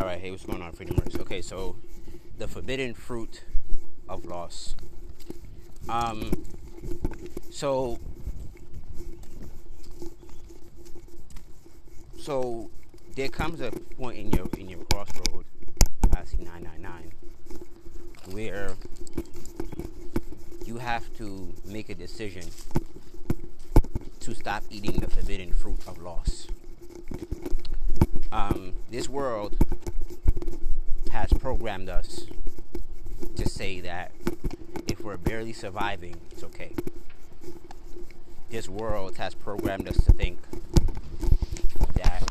All right, hey, what's going on, Freedom Works? Okay, so the forbidden fruit of loss. Um, so, so there comes a point in your in your crossroad, I see nine nine nine, where you have to make a decision to stop eating the forbidden fruit of loss. Um, this world has programmed us to say that if we're barely surviving, it's okay. This world has programmed us to think that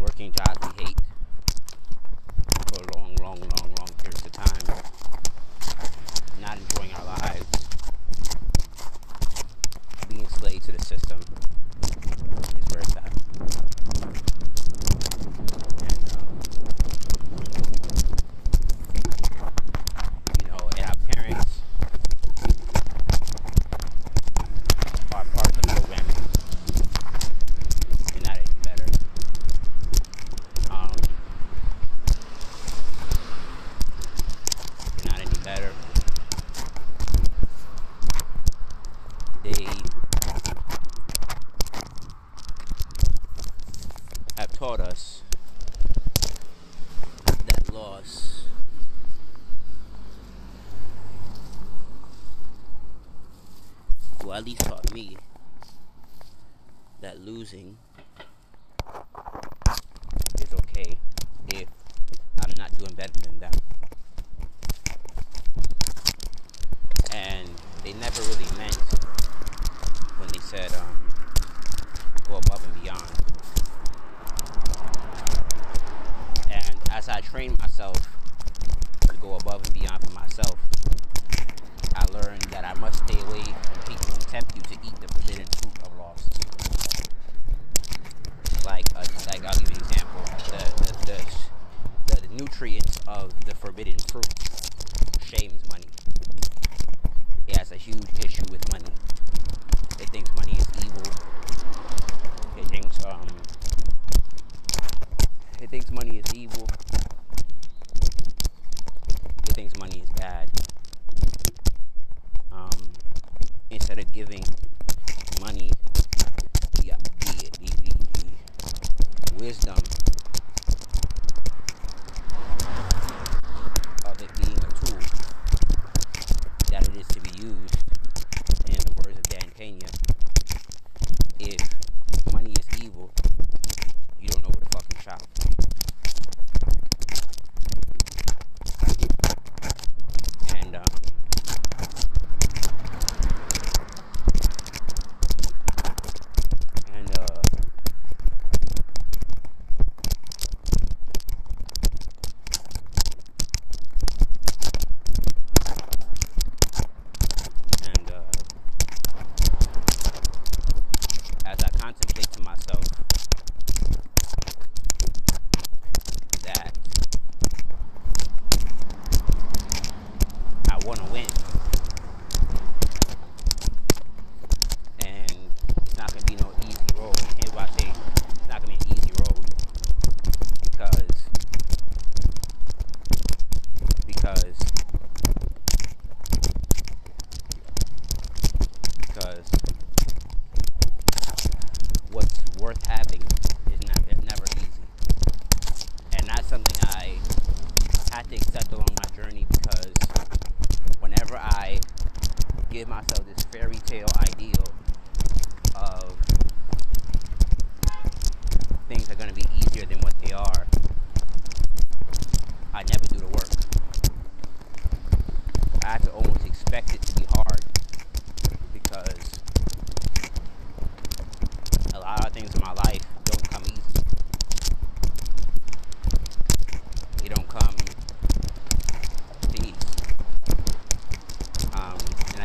working jobs we hate for long, long, long, long periods of time, not enjoying our lives, being slaves to the system is where it's at. And, um, you know, and our parents are part of the programming. They're not any better. Um, they're not any better. They have taught us that loss well at least taught me losing is okay if I'm not doing better than them. And they never really meant when they said um, go above and beyond. And as I train myself to go above and beyond for myself, I learned that I must stay away from people who tempt you to eat the forbidden fruit of loss. Like, like I'll give you an example. The, the, the, the, the nutrients of the forbidden fruit shames money. It has a huge issue with money. It thinks money is evil. It thinks um. It thinks money is evil. It thinks money is bad. Um, instead of giving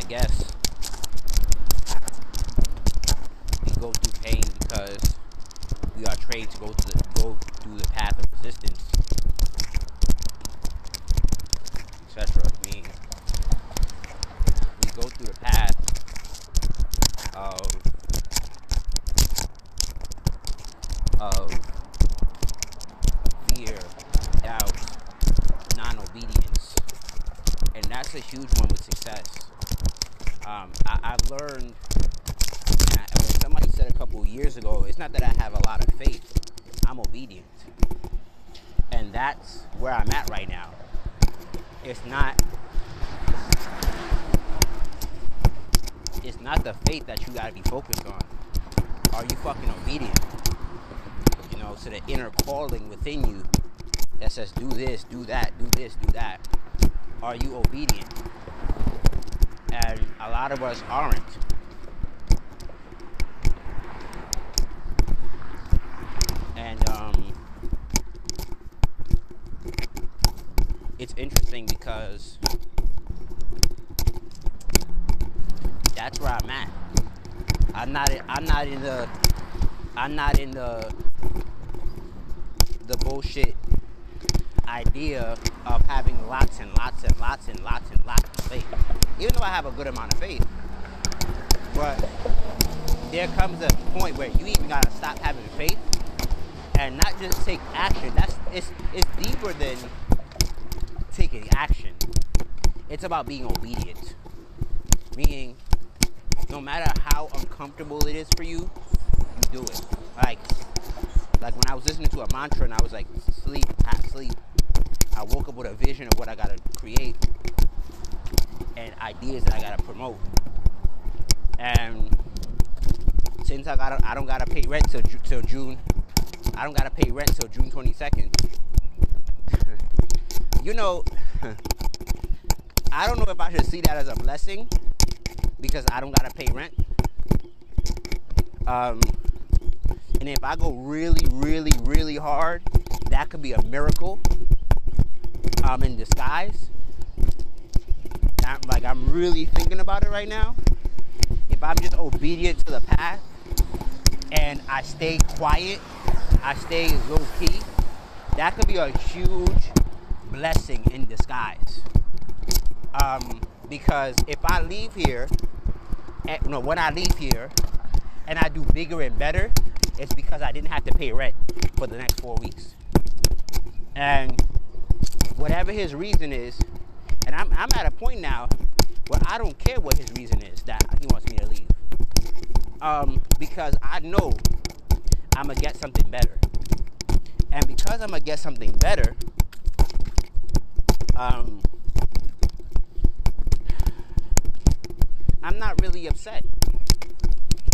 guess we go through pain because we are trained to go to the go through the path of resistance, etc. We we go through the path of of that's a huge one with success. Um, I, I've learned. I, somebody said a couple years ago, it's not that I have a lot of faith. I'm obedient, and that's where I'm at right now. It's not. It's not the faith that you gotta be focused on. Are you fucking obedient? You know, to the inner calling within you that says, do this, do that, do this, do that. Are you obedient? And a lot of us aren't. And um, it's interesting because that's where I'm at. I'm not. I'm not in the. I'm not in the. The bullshit idea of having lots and lots and lots and lots and lots of faith. Even though I have a good amount of faith, but there comes a point where you even gotta stop having faith and not just take action. That's it's it's deeper than action. It's about being obedient. Meaning no matter how uncomfortable it is for you, you do it. Like, like when I was listening to a mantra and I was like, sleep, half sleep. I woke up with a vision of what I gotta create and ideas that I gotta promote. And since I got, I don't gotta pay rent till till June. I don't gotta pay rent till June 22nd. You know, I don't know if I should see that as a blessing because I don't gotta pay rent. Um, and if I go really, really, really hard, that could be a miracle um, in disguise. I'm, like I'm really thinking about it right now. If I'm just obedient to the path and I stay quiet, I stay low key, that could be a huge blessing in disguise. Um, because if I leave here, you know, when I leave here and I do bigger and better, it's because I didn't have to pay rent for the next four weeks. And whatever his reason is, and I'm, I'm at a point now where I don't care what his reason is that he wants me to leave. Um, because I know I'm to get something better. And because I'm to get something better, um, I'm not really upset.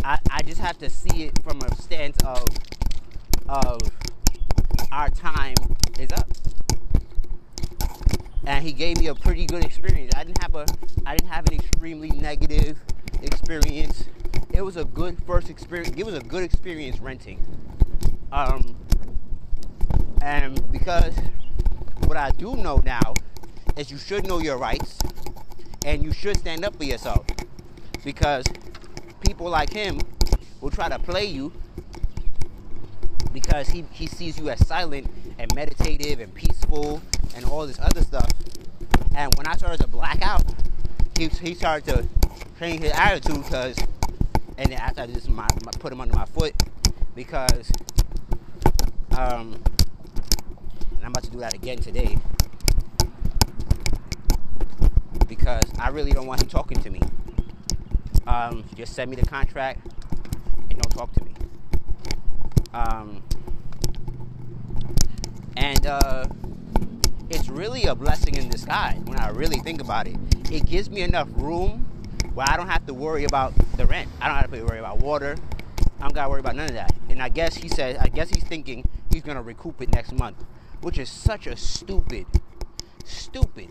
I, I just have to see it from a stance of of our time is up. And he gave me a pretty good experience. I didn't have a I didn't have an extremely negative experience. It was a good first experience. It was a good experience renting. Um, and because what I do know now is you should know your rights and you should stand up for yourself because people like him will try to play you because he, he sees you as silent and meditative and peaceful and all this other stuff. And when I started to black out, he, he started to change his attitude because, and then I just my, my, put him under my foot because, um, and I'm about to do that again today because I really don't want him talking to me. Um, just send me the contract and don't talk to me. Um, and uh, it's really a blessing in disguise when I really think about it. It gives me enough room where I don't have to worry about the rent. I don't have to worry about water. I don't gotta worry about none of that. And I guess he said, I guess he's thinking he's gonna recoup it next month, which is such a stupid, stupid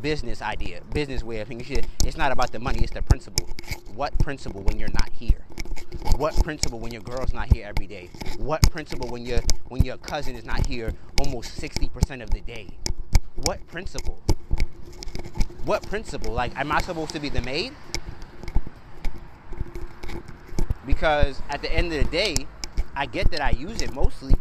business idea, business way of thinking. It's not about the money, it's the principle. What principle when you're not here? What principle when your girl's not here every day? What principle when your when your cousin is not here almost 60% of the day? What principle? What principle? Like, am I supposed to be the maid? Because at the end of the day, I get that I use it mostly,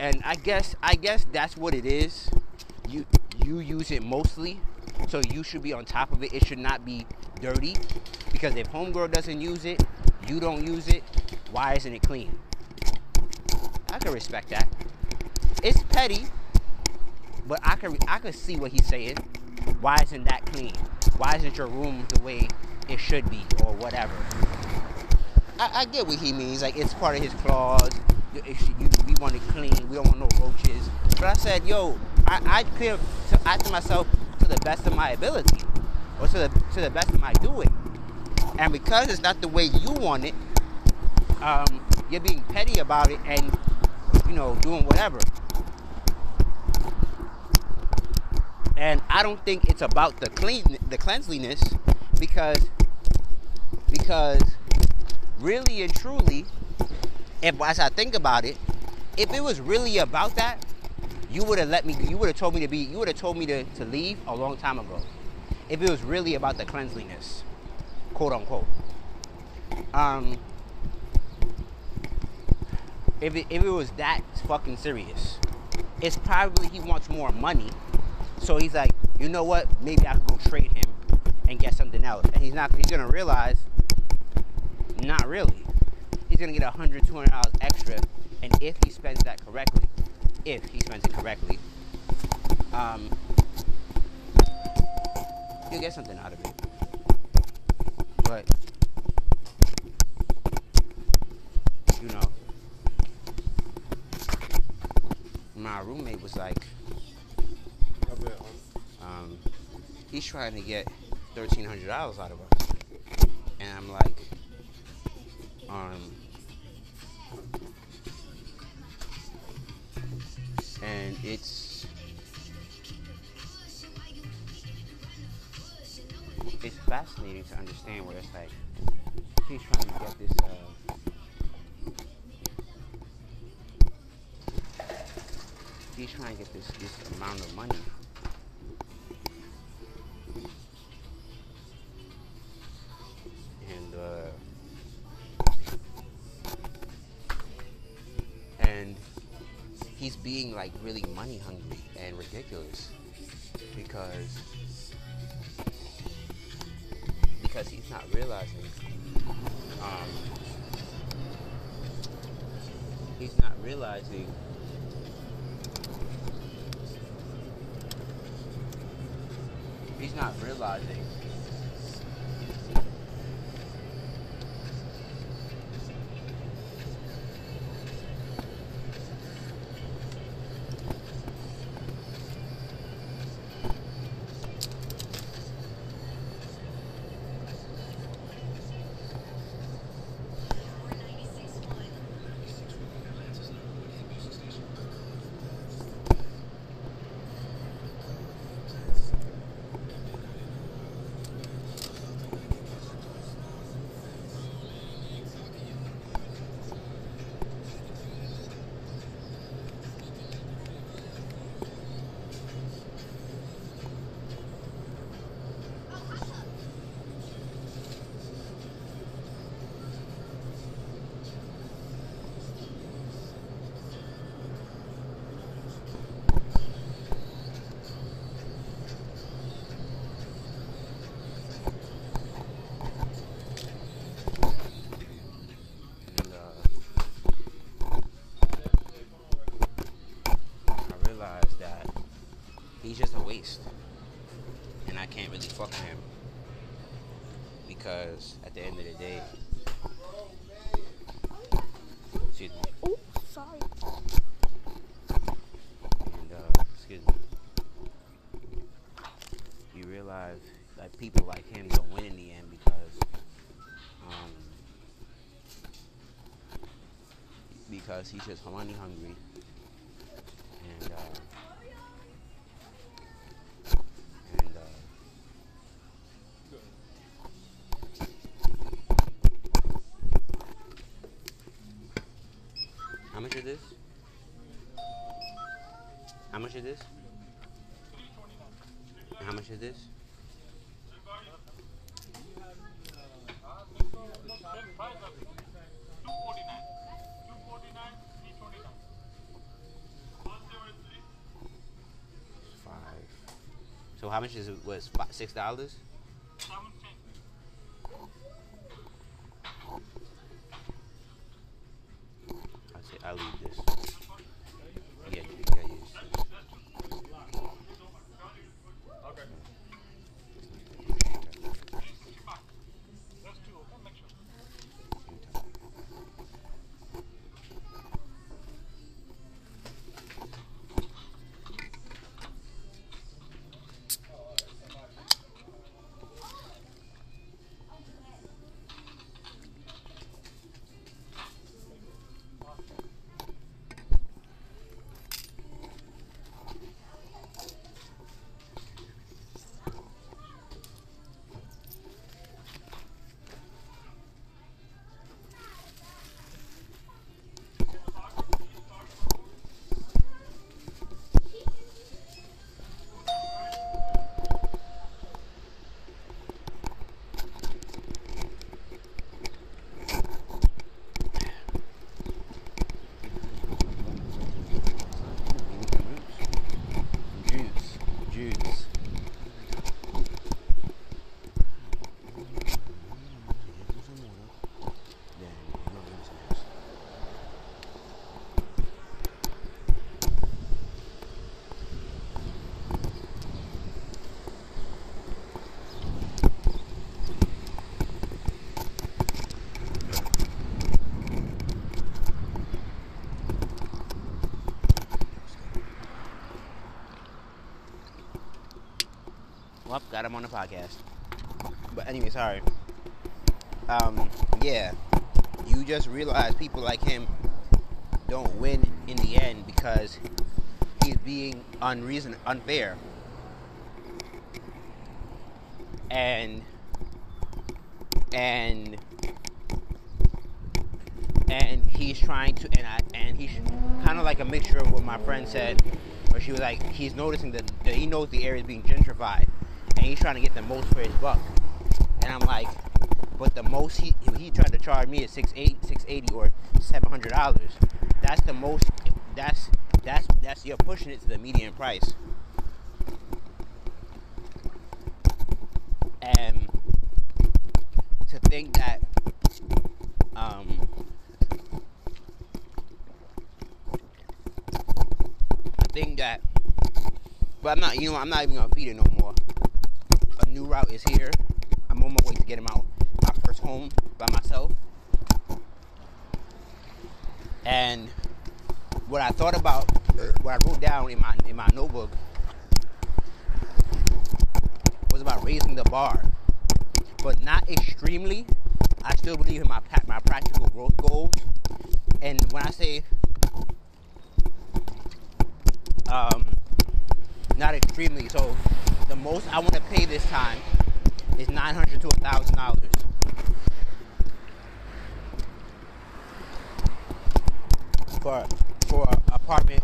and I guess I guess that's what it is. You you use it mostly, so you should be on top of it. It should not be dirty because if homegirl doesn't use it, you don't use it. Why isn't it clean? I can respect that. It's petty, but I can I could see what he's saying. Why isn't that clean? Why isn't your room the way it should be or whatever? I, I get what he means. Like it's part of his clause. You, you, want it clean. We don't want no roaches. But I said, yo, I, I clear to, I to myself to the best of my ability, or to the to the best of my doing. And because it's not the way you want it, um, you're being petty about it and you know doing whatever. And I don't think it's about the clean the cleanliness because because really and truly, if as I think about it, if it was really about that, you would have let me you would have told me to be you would have told me to, to leave a long time ago. If it was really about the cleanliness, quote unquote. Um if it, if it was that fucking serious, it's probably he wants more money. So he's like, you know what? Maybe I could go trade him and get something else. And he's not. He's gonna realize, not really. He's gonna get a hundred, two hundred dollars extra, and if he spends that correctly, if he spends it correctly, um, he'll get something out of it. But you know, my roommate was like, um, he's trying to get thirteen hundred dollars out of us, and I'm like, um, fascinating to understand where it's like he's trying to get this. Uh, he's trying to get this this amount of money. And uh, and he's being like really money hungry and ridiculous because not realizing um, he's not realizing he's not realizing I can't really fuck with him. Because at the end of the day, excuse me, Oh, sorry. and uh, excuse me, you realize like people like him don't win in the end because um, because he's just money hungry So how much is it? Was six dollars? I leave this. Got him on the podcast. But anyway, sorry. Um, yeah. You just realize people like him don't win in the end because he's being unreason unfair. And and and he's trying to and I, and he's kind of like a mixture of what my friend said where she was like he's noticing that, that he knows the area is being gentrified and he's trying to get the most for his buck. And i'm like but the most he he tried to charge me is 680 680 or 700 dollars. That's the most that's that's that's you're pushing it to the median price. And to think that um I think that, but I'm not, you know, I'm not even gonna feed it no more. A new route is here. I'm on my way to get him out my first home by myself. And what I thought about, what I wrote down in my in my notebook, was about raising the bar, but not extremely. I still believe in my my practical growth goals. And when I say um, not extremely. So the most I want to pay this time is nine hundred to thousand dollars. For for an apartment,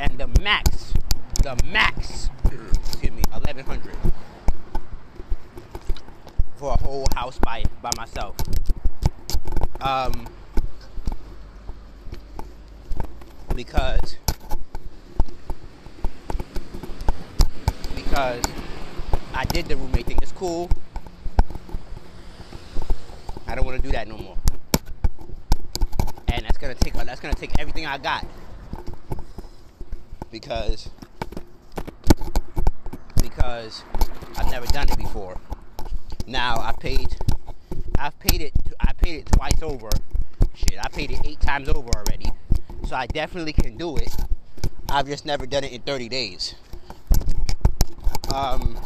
and the max, the max, excuse me, eleven hundred for a whole house by by myself. Um, because because I did the roommate thing. It's cool. I don't want to do that no more. And that's gonna take that's gonna take everything I got because because I've never done it before. Now I paid I've paid it I paid it twice over. Shit, I paid it eight times over already. So I definitely can do it. I've just never done it in 30 days. Um,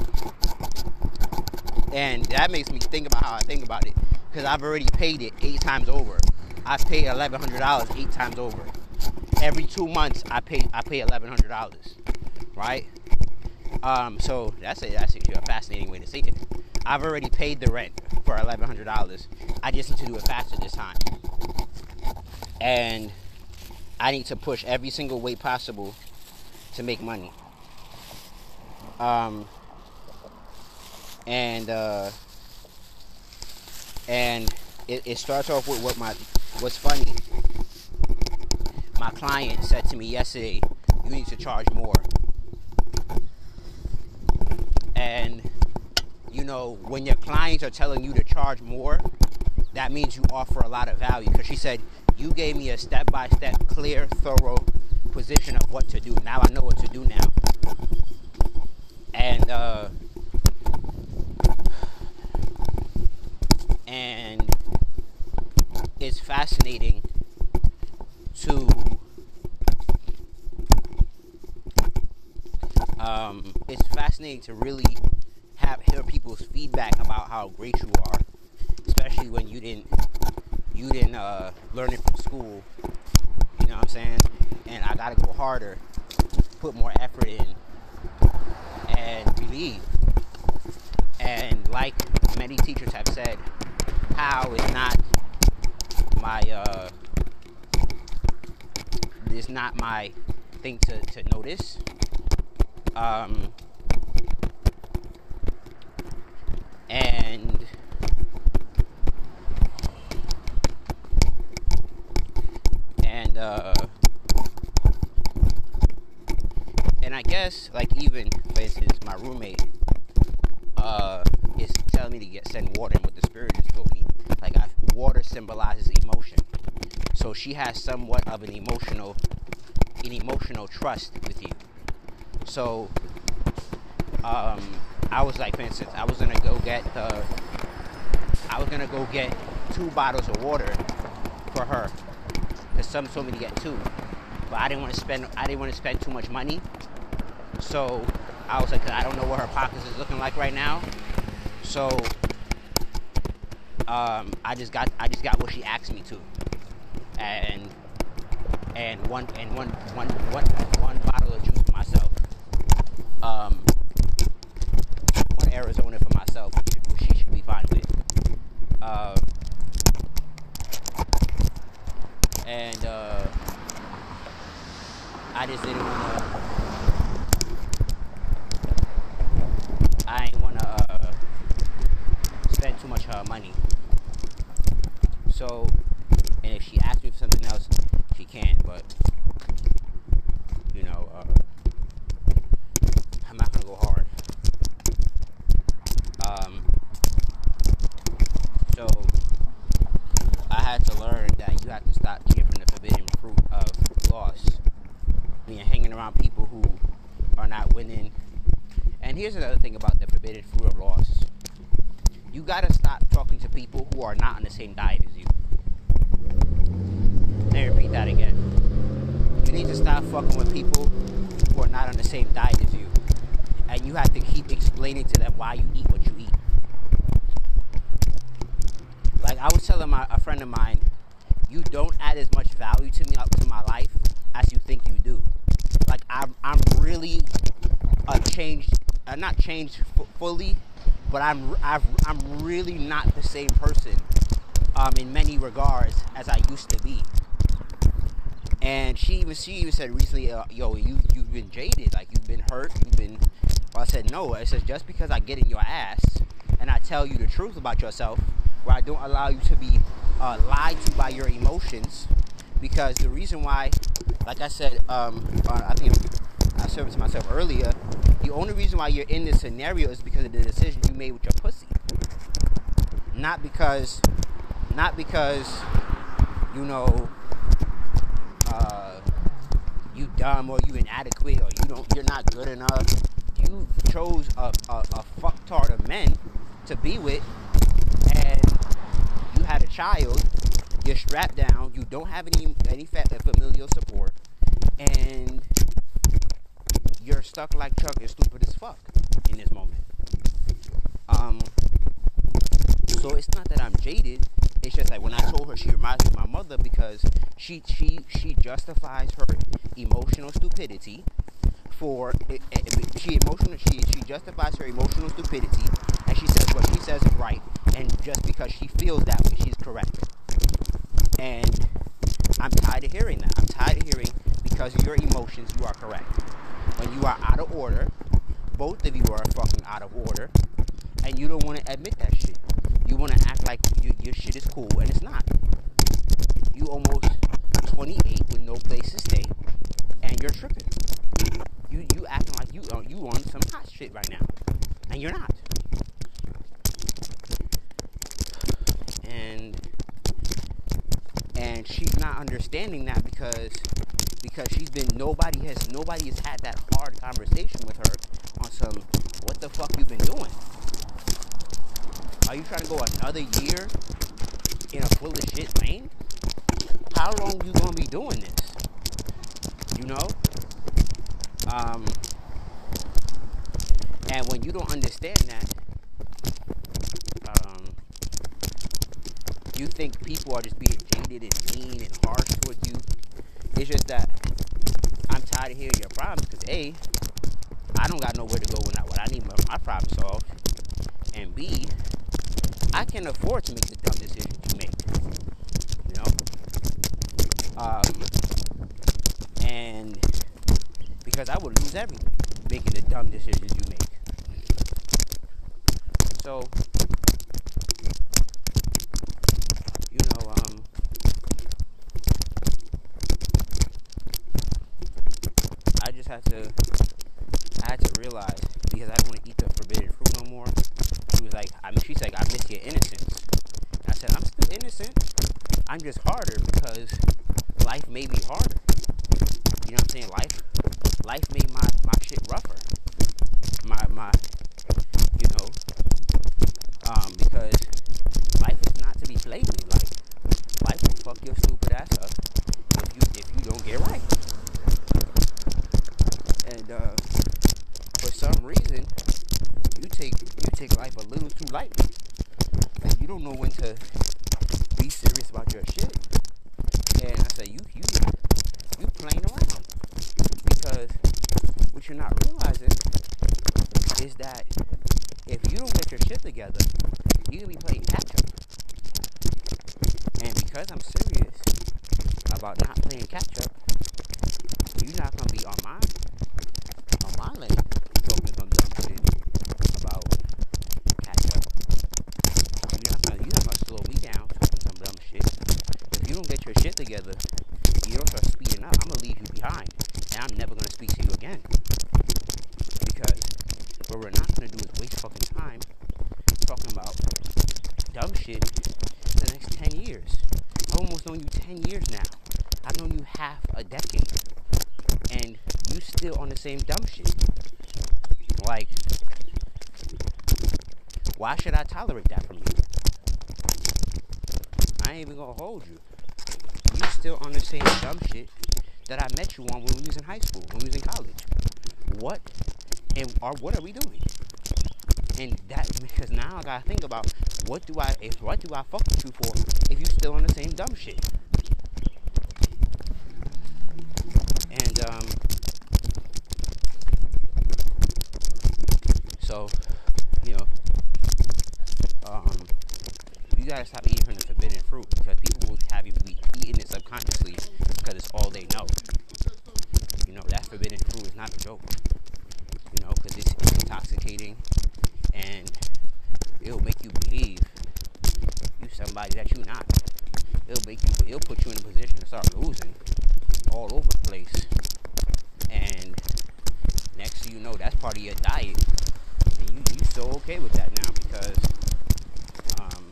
and that makes me think about how I think about it because I've already paid it eight times over. I pay eleven hundred dollars eight times over. Every two months, I pay I pay eleven hundred dollars, right? Um, so that's a that's a fascinating way to see it. I've already paid the rent for eleven hundred dollars. I just need to do it faster this time, and I need to push every single way possible to make money. Um, and uh, and it, it starts off with what my what's funny. My client said to me yesterday, "You need to charge more." And you know, when your clients are telling you to charge more, that means you offer a lot of value. Because she said, You gave me a step by step, clear, thorough position of what to do. Now I know what to do now and uh, and it's fascinating to um, it's fascinating to really have hear people's feedback about how great you are, especially when you didn't you didn't uh, learn it from school. You know what I'm saying? And I gotta go harder, put more effort in and believe. And like many teachers have said, how is not my uh, is not my thing to, to notice. Um, and and uh, and I guess like even for instance my roommate uh is telling me to get send water and what the spirit has told me like I, water symbolizes emotion so she has somewhat of an emotional an emotional trust with you. So um I was like for instance I was gonna go get the I was gonna go get two bottles of water for her because some told me to get two but I didn't want to spend I didn't want to spend too much money. So I was like, I don't know what her pockets is looking like right now. So um, I just got I just got what she asked me to, and and one and one one one one bottle of juice for myself. Um, one Arizona for myself, which, which she should be fine with. Uh, and uh, I just didn't want to. I ain't want to uh, spend too much of her money. So, and if she asks me for something else, she can. But you know, uh, I'm not gonna go hard. Um, so I had to learn that you have to stop eating from the forbidden fruit of loss. When you're hanging around people who are not winning. And here's another thing about the forbidden fruit of loss. You gotta stop talking to people who are not on the same diet as you. Let me repeat that again. You need to stop fucking with people who are not on the same diet as you. And you have to keep explaining to them why you eat what you eat. Like I was telling my a friend of mine, you don't add as much value to me up to my life as you think you do. Like I'm I'm really a changed, uh, not changed f- fully, but I'm I've, I'm really not the same person um, in many regards as I used to be. And she even she even said recently, uh, "Yo, you you've been jaded, like you've been hurt, you've been." Well, I said no. I says just because I get in your ass and I tell you the truth about yourself, where I don't allow you to be uh, lied to by your emotions, because the reason why, like I said, um, uh, I think I said it to myself earlier, the only reason why you're in this scenario is because of the decision you made with your pussy, not because, not because, you know. Uh, you dumb or you inadequate or you don't you're not good enough. You chose a, a, a fucktard of men to be with and you had a child, you're strapped down, you don't have any any familial support, and you're stuck like Chuck and stupid as fuck in this moment. Um so it's not that I'm jaded. It's just like when I told her she reminds me of my mother because she she she justifies her emotional stupidity for she emotional she she justifies her emotional stupidity and she says what she says is right and just because she feels that way she's correct. And I'm tired of hearing that. I'm tired of hearing because of your emotions you are correct. When you are out of order, both of you are fucking out of order and you don't want to admit that shit. You want to act like your shit is cool, and it's not. You almost 28 with no place to stay, and you're tripping. You you acting like you uh, you on some hot shit right now, and you're not. And and she's not understanding that because because she's been nobody has nobody has had that hard conversation with her on some what the fuck you've been doing. Are you trying to go another year in a full of shit lane? How long you gonna be doing this? You know? Um, and when you don't understand that, um, you think people are just being jaded and mean and harsh toward you. It's just that I'm tired of hearing your problems because A, I don't got nowhere to go when I, when I need my, my problem solved. And B, I can't afford to make the dumb decision to make. You know? Um, and because I would lose everything making the dumb decisions you make. So, you know, um, I just had to, I had to realize because I don't want to eat the forbidden fruit no more she was like, I mean, she's like, I miss your innocence. I said, I'm still innocent. I'm harder because life made me harder. You know what I'm saying? Life, life made my, my shit rougher. My, my, you know, um, because life is not to be played with. Like, life will fuck your stupid ass up if you, if you don't get right. And, uh, for some lightly. Like you don't know when to be serious about your shit. And I said, you you you playing around because what you're not realizing is that if you don't get your shit together, you're gonna be playing catch up. And because I'm serious about not playing catch up, you're not gonna be on my on my lane talking some dumb shit about catch up. You're not gonna you're not gonna slow me down talking some dumb shit. If you don't get your shit together, you don't start speeding up, I'm gonna leave you behind. And I'm never gonna speak to you again. Because what we're not gonna do is waste fucking time talking about dumb shit for the next 10 years. I've almost known you 10 years now. I've known you half a decade and you still on the same dumb shit. Like, why should I tolerate that from you? I ain't even gonna hold you. You still on the same dumb shit that I met you on when we was in high school, when we was in college. What and or what are we doing? And that because now I gotta think about what do I if what do I fuck with you for if you still on the same dumb shit? And um, so you know, um, you gotta stop eating from the forbidden fruit because people will have you be eating it subconsciously because it's all they know. Know that forbidden fruit is not a joke. You know, because it's, it's intoxicating and it'll make you believe you somebody that you're not. It'll make you. It'll put you in a position to start losing all over the place. And next thing you know, that's part of your diet. And you you so okay with that now because um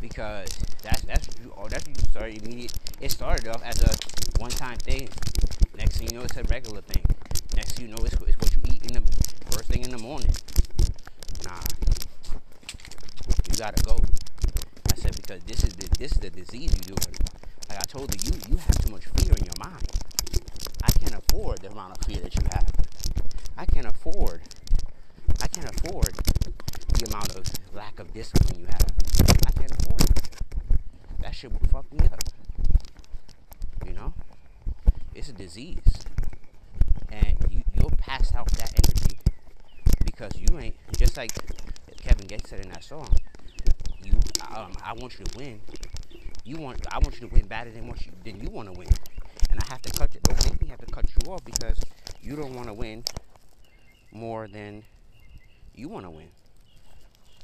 because that's that's what you oh that's what you started immediate it started off as a one time thing. Next thing you know it's a regular thing. Next thing you know it's, it's what you eat in the first thing in the morning. Nah. You gotta go. I said because this is the this is the disease you doing. Like I told you, you you have too much fear in your mind. I can't afford the amount of fear that you have. I can't afford. I can't afford the amount of lack of discipline you have. I can't afford it. That shit will fuck me up. You know? It's a disease. And you, you'll pass out that energy because you ain't, just like Kevin Gates said in that song, you, um, I want you to win. You want, I want you to win better than what you, than you want to win and I have to cut it. Don't make me have to cut you off because you don't want to win more than you want to win.